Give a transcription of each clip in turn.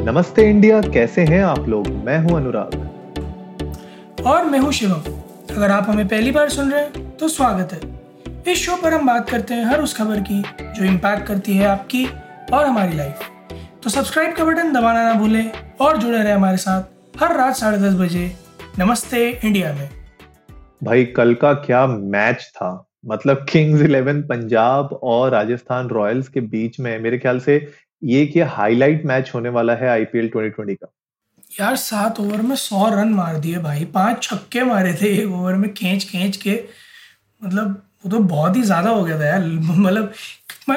नमस्ते इंडिया कैसे हैं आप लोग? मैं हूँ अनुराग। और मैं हूँ शिवम। अगर आप हमें पहली बार सुन रहे हैं तो स्वागत है। इस शो पर हम बात करते हैं हर उस खबर की जो इम्पैक्ट करती है आपकी और हमारी लाइफ तो सब्सक्राइब का बटन दबाना ना भूलें और जुड़े रहे हमारे साथ हर रात साढ़े दस बजे नमस्ते इंडिया में। भाई कल का क्या मैच था? मतलब किंग्स इलेवन पंजाब और राजस्थान रॉयल्स के बीच में मेरे ख्याल से ये क्या हाईलाइट मैच होने वाला है आईपीएल 2020 का। यार, सात ओवर में सौ रन मार दिए भाई। पाँच छक्के मारे थे एक ओवर में खींच खींच के। मतलब वो तो बहुत ही ज़्यादा हो गया था यार। मतलब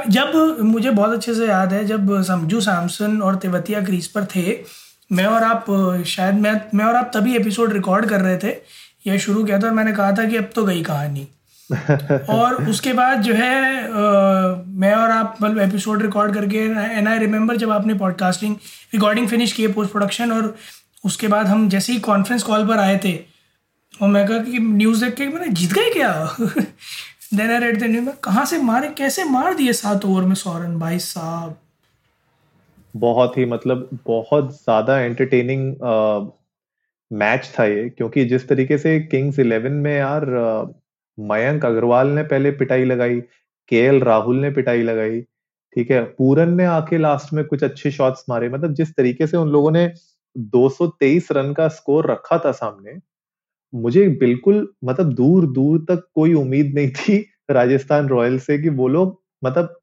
जब मुझे बहुत अच्छे से याद है, जब समझू सैमसन और तेवतिया क्रीज पर थे, मैं और आप शायद मैं मैं और आप तभी एपिसोड रिकॉर्ड कर रहे थे। यह शुरू किया था और मैंने कहा था कि अब तो गई कहानी। और उसके बाद जो है आ, मैं और आप मतलब एपिसोड रिकॉर्ड करके एंड आई रिमेंबर जब आपने पॉडकास्टिंग रिकॉर्डिंग फिनिश किए पोस्ट प्रोडक्शन और उसके बाद हम जैसे ही कॉन्फ्रेंस कॉल पर आए थे और मैं कहा कि न्यूज़ देख के मैंने जीत गए क्या? Then I read the news में कहाँ से मारे कैसे मार दिए सात ओवर में सौ रन भाई साहब? बहुत ही मतलब बहुत ज़्यादा एंटरटेनिंग मैच था ये क्योंकि जिस तरीके से किंग्स इलेवन में यार मयंक अग्रवाल ने पहले पिटाई लगाई के राहुल ने पिटाई लगाई ठीक है? पूरन ने आके लास्ट में कुछ अच्छे शॉट्स मारे। मतलब जिस तरीके से उन लोगों ने 223 रन का स्कोर रखा था सामने मुझे बिल्कुल मतलब दूर दूर तक कोई उम्मीद नहीं थी राजस्थान रॉयल से कि वो लोग मतलब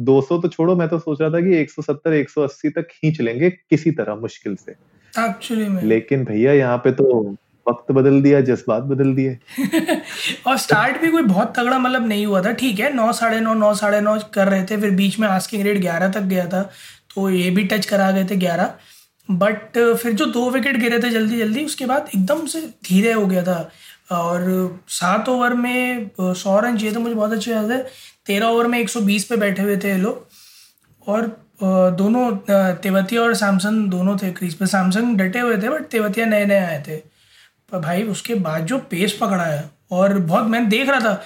200 तो छोड़ो मैं तो सोच रहा था कि 170 180 तक खींच लेंगे किसी तरह मुश्किल से। एक्चुअली में। लेकिन भैया यहाँ पे तो वक्त बदल दिया जज्बात बदल दिए। और स्टार्ट भी कोई बहुत तगड़ा मतलब नहीं हुआ था, ठीक है, नौ साढ़े नौ नौ साढ़े नौ कर रहे थे, फिर बीच में आस्किंग रेट ग्यारह तक गया था तो ये भी टच करा गए थे ग्यारह। बट फिर जो दो विकेट गिरे थे जल्दी जल्दी, उसके बाद एकदम से धीरे हो गया था। और सात ओवर में सौ रन चाहिए थे, मुझे बहुत अच्छे याद है, तेरह ओवर में एक सौ बीस पे बैठे हुए थे ये लोग। और दोनों तेवतिया और सैमसंग दोनों थे क्रीज पे। सैमसंग डटे हुए थे बट तेवतिया नए नए आए थे। पर भाई उसके बाद जो पेस पकड़ा है और बहुत मैंने देख रहा था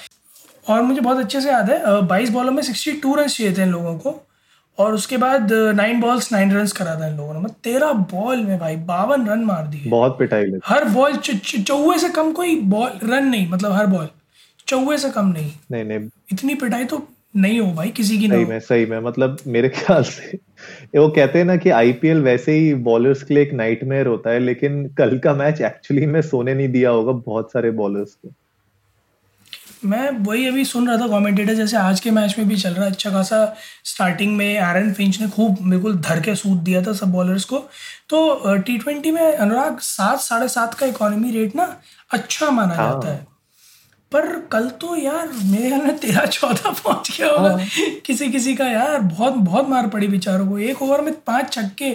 और मुझे बहुत अच्छे से याद है बाईस बॉलों में सिक्सटी टू रन चाहिए थे इन लोगों को और उसके बाद नाइन बॉल्स नाइन रन करा था इन लोगों ने। मतलब तेरह बॉल में भाई बावन रन मार दिए। बहुत पिटाई लगी। हर बॉल चौवे से कम कोई बॉल रन नहीं मतलब हर बॉल चौवे से कम नहीं। नहीं नहीं। इतनी पिटाई तो नहीं हो भाई किसी की सही में सही में मतलब मेरे ख्याल से वो कहते हैं ना कि आईपीएल वैसे ही बॉलर्स के लिए एक नाइटमेयर होता है लेकिन कल का मैच एक्चुअली में सोने नहीं दिया होगा बहुत सारे बॉलर्स को। मैं वही अभी सुन रहा था कमेंटेटर जैसे आज के मैच में भी चल रहा है अच्छा खासा स्टार्टिंग में आरन फिंच ने खूब बिल्कुल धर के सूट दिया था सब बॉलर्स को। तो टी ट्वेंटी में अनुराग सात साढ़े सात का इकोनॉमी रेट ना अच्छा माना हाँ। जाता है। पर कल तो यार मेरे ख्याल में तेरह चौदह पहुँच गया होगा। हाँ। किसी किसी का यार बहुत बहुत मार पड़ी बेचारों को। एक ओवर में पाँच छक्के।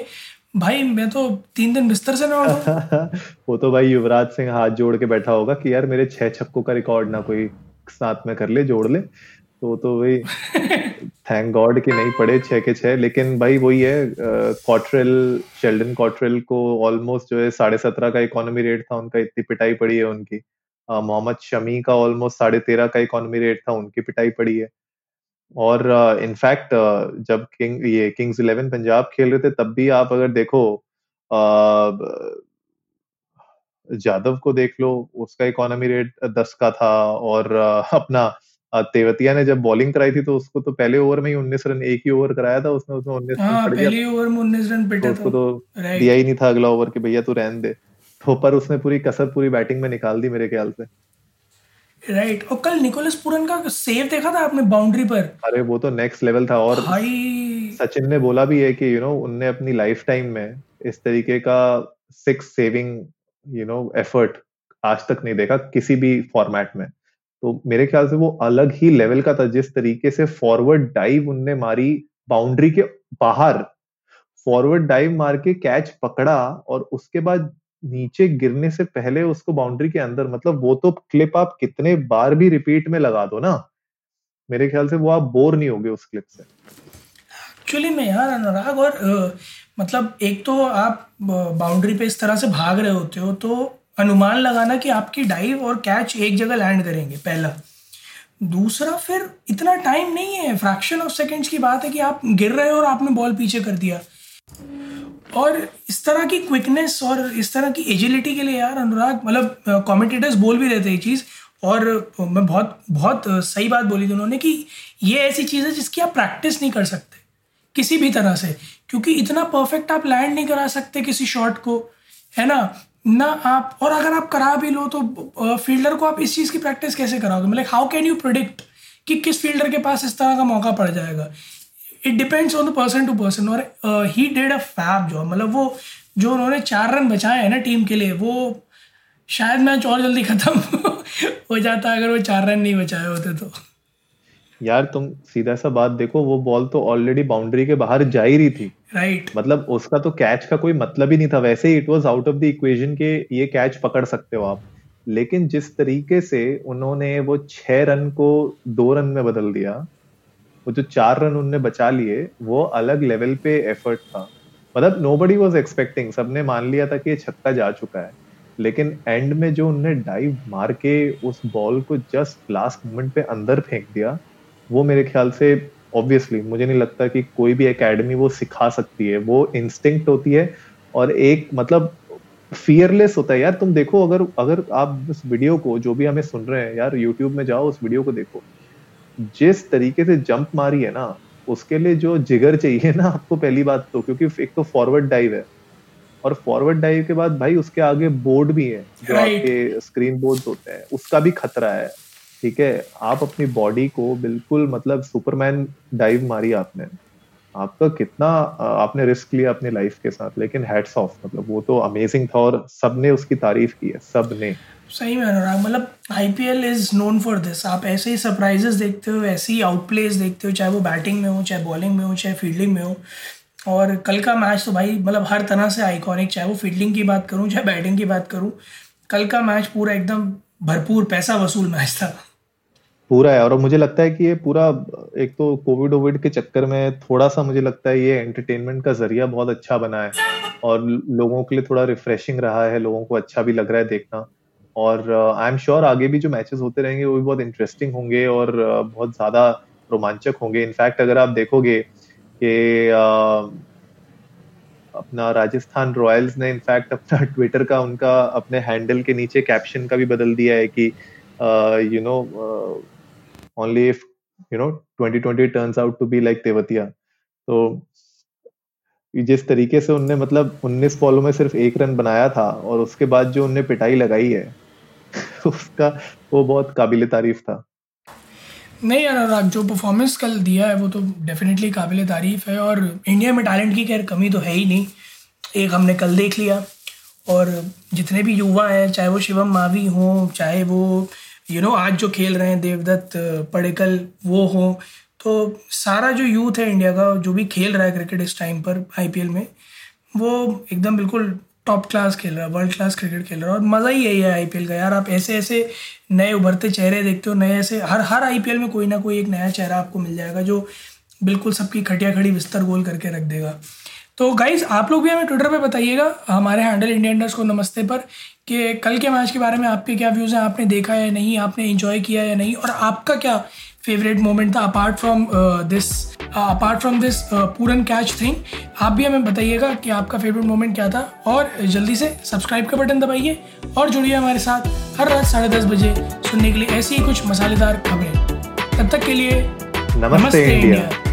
भाई मैं तो तीन दिन बिस्तर से ना वो तो भाई युवराज सिंह हाथ जोड़ के बैठा होगा कि यार मेरे छह छक्कों का रिकॉर्ड ना कोई साथ में कर ले जोड़ ले। तो तो भाई थैंक गॉड कि नहीं पड़े छह के छह। लेकिन भाई वही है कॉटरेल शेल्डन कॉटरेल को ऑलमोस्ट जो है साढ़े सत्रह का इकोनॉमी रेट था उनका इतनी पिटाई पड़ी है उनकी। मोहम्मद शमी का ऑलमोस्ट साढ़े तेरह का इकोनॉमी रेट था उनकी पिटाई पड़ी है। और इनफैक्ट uh, uh, जब किंग ये किंग्स इलेवन पंजाब खेल रहे थे तब भी आप अगर देखो जादव को देख लो उसका इकोनॉमी रेट दस का था और अपना तेवतिया ने जब बॉलिंग कराई थी तो उसको तो पहले ओवर में ही उन्नीस रन एक ही ओवर कराया था उसने उसमें उन्नीस हाँ, रन पहले ओवर में उन्नीस रन पिटे तो उसको तो दिया ही नहीं था अगला ओवर कि भैया तू रहने दे। तो पर उसने पूरी कसर पूरी बैटिंग में निकाल दी मेरे ख्याल से। Right right. और कल निकोलस पुरन का सेव देखा था आपने बाउंड्री पर? अरे वो तो नेक्स्ट लेवल था और भाई। सचिन ने बोला भी है कि यू नो उनने अपनी लाइफ टाइम में इस तरीके का six saving you know effort आज तक नहीं देखा किसी भी फॉर्मेट में। तो मेरे ख्याल से वो अलग ही लेवल का था जिस तरीके से फॉरवर्ड डाइव उनने मारी बाउंड्री के बाहर। फॉरवर्ड डाइव मार के कैच पकड़ा और उसके बाद नीचे गिरने से पहले उसको बाउंड्री के अंदर मतलब वो तो क्लिप आप कितने बार भी रिपीट में लगा दो ना। मेरे ख्याल से वो आप बोर नहीं होगे उस क्लिप से। एक्चुअली में यार अनुराग और आ, मतलब एक तो आप बाउंड्री पे इस तरह से भाग रहे होते हो तो अनुमान लगाना कि आपकी डाइव और कैच एक जगह लैंड करेंगे पहला। दूसरा फिर इतना टाइम नहीं है फ्रैक्शन ऑफ़ सेकंड्स की बात है कि आप गिर रहे हो और आपने बॉल पीछे कर दिया। और इस तरह की क्विकनेस और इस तरह की एजिलिटी के लिए यार अनुराग मतलब कमेंटेटर्स बोल भी रहे थे ये चीज़, और मैं बहुत बहुत सही बात बोली थी उन्होंने कि ये ऐसी चीज़ है जिसकी आप प्रैक्टिस नहीं कर सकते, किसी भी तरह से, क्योंकि इतना परफेक्ट आप लैंड नहीं करा सकते किसी शॉट को, है ना? ना आप, और अगर आप करा भी लो तो फील्डर को आप इस चीज़ की प्रैक्टिस कैसे कराओगे? मतलब हाउ कैन यू प्रोडिक्ट कि किस फील्डर के पास इस तरह का मौका पड़ जाएगा? It depends on the person to person और he did a fab job मतलब वो जो उन्होंने चार रन बचाए हैं ना टीम के लिए वो शायद मैच और जल्दी ख़त्म हो जाता अगर वो चार रन नहीं बचाए होते तो। यार तुम सीधा सा बात देखो वो बॉल तो ऑलरेडी बाउंड्री के बाहर जा ही रही थी। Right right. मतलब उसका तो कैच का कोई मतलब ही नहीं था। वैसे ही it was out of the equation के ये कैच पकड़ सकते हो आप। लेकिन जिस तरीके से उन्होंने वो छह रन को दो रन में बदल दिया वो जो चार रन उनने बचा लिए, वो अलग लेवल पे एफर्ट था। मतलब नो बडी वॉज़ एक्सपेक्टिंग सबने मान लिया था कि ये छक्का जा चुका है। लेकिन एंड में जो उनने डाइव मार के उस बॉल को जस्ट लास्ट मोमेंट पे अंदर फेंक दिया, वो मेरे ख्याल से ऑब्वियसली मुझे नहीं लगता कि कोई भी एकेडमी वो सिखा सकती है। वो इंस्टिंक्ट होती है और एक मतलब फियरलेस होता है। यार तुम देखो, अगर अगर आप उस वीडियो को जो भी हमें सुन रहे हैं, यार यूट्यूब में जाओ, उस वीडियो को देखो। जिस तरीके से जंप मारी है ना उसके लिए जो जिगर चाहिए ना आपको पहली बात तो क्योंकि एक तो फॉरवर्ड डाइव है। और फॉरवर्ड डाइव के बाद भाई उसके आगे बोर्ड भी है जो right. आपके स्क्रीन बोर्ड होते हैं उसका भी खतरा है ठीक है? आप अपनी बॉडी को बिल्कुल मतलब सुपरमैन डाइव मारी आपने। आपका कितना आपने रिस्क लिया अपनी लाइफ के साथ, लेकिन हेड्स ऑफ़ मतलब वो तो अमेजिंग था और सबने उसकी तारीफ़ की है, सबने। सही में अनुराग मतलब IPL is known for this आप ऐसे ही सरप्राइजेस देखते हो, ऐसे ही आउट प्लेस देखते हो, चाहे वो बैटिंग में हो, चाहे बॉलिंग में हो, चाहे फील्डिंग में हो। और कल का मैच तो भाई मतलब हर तरह से आइकॉनिक चाहे वो फील्डिंग की बात करूँ, चाहे बैटिंग की बात करूँ, कल का मैच पूरा एकदम भरपूर पैसा वसूल मैच था। पूरा है और मुझे लगता है कि ये पूरा एक तो कोविड ओविड के चक्कर में थोड़ा सा मुझे लगता है ये एंटरटेनमेंट का ज़रिया बहुत अच्छा बना है और लोगों के लिए थोड़ा रिफ्रेशिंग रहा है लोगों को अच्छा भी लग रहा है देखना और आई एम श्योर आगे भी जो मैचेस होते रहेंगे वो भी बहुत इंटरेस्टिंग होंगे और uh, बहुत ज़्यादा रोमांचक होंगे। इनफैक्ट अगर आप देखोगे कि uh, अपना राजस्थान रॉयल्स ने इनफैक्ट अपना ट्विटर का उनका अपने हैंडल के नीचे कैप्शन का भी बदल दिया है कि you know only if, you know 2020 turns out to be like Tewatia तो जिस तरीके से उनने मतलब 19 बॉलों में सिर्फ़ एक रन बनाया था और उसके बाद जो उनने पिटाई लगाई है, उसका वो बहुत काबिल तारीफ़ था। नहीं यार अनुराग जो परफॉर्मेंस कल दिया है, वो तो डेफिनेटली काबिल तारीफ़ है और इंडिया में टैलेंट की खैर कमी तो है ही नहीं। एक हमने कल देख लिया और जितने भी युवा हैं, चाहे वो शिवम मावी हों, चाहे वो यू नो आज जो खेल रहे हैं देवदत्त, पड़ेकल, वो हो तो सारा जो यूथ है इंडिया का, जो भी खेल रहा है क्रिकेट इस टाइम पर आईपीएल में, वो एकदम बिल्कुल टॉप क्लास खेल रहा है वर्ल्ड क्लास क्रिकेट खेल रहा है, और मज़ा ही यही है आईपीएल का यार। आप ऐसे ऐसे नए उभरते चेहरे देखते हो, नए ऐसे, हर हर आईपीएल में कोई ना कोई एक नया चेहरा आपको मिल जाएगा, जो बिल्कुल सबकी खटिया खड़ी बिस्तर गोल करके रख देगा। तो गाइज़ आप लोग भी हमें ट्विटर पे बताइएगा हमारे हैंडल इंडिया इंडर्स को नमस्ते पर कि कल के मैच के बारे में आपके क्या व्यूज़ हैं आपने देखा या नहीं आपने इन्जॉय किया या नहीं और आपका क्या फेवरेट मोमेंट था apart from this apart from this Pooran catch thing आप भी हमें बताइएगा कि आपका फेवरेट मोमेंट क्या था और जल्दी से सब्सक्राइब का बटन दबाइए और जुड़िए हमारे साथ हर रात साढ़े दस बजे सुनने के लिए ऐसी ही कुछ मसालेदार खबरें तब तक के लिए नमस्ते, नमस्ते इंडिया, इंडिया।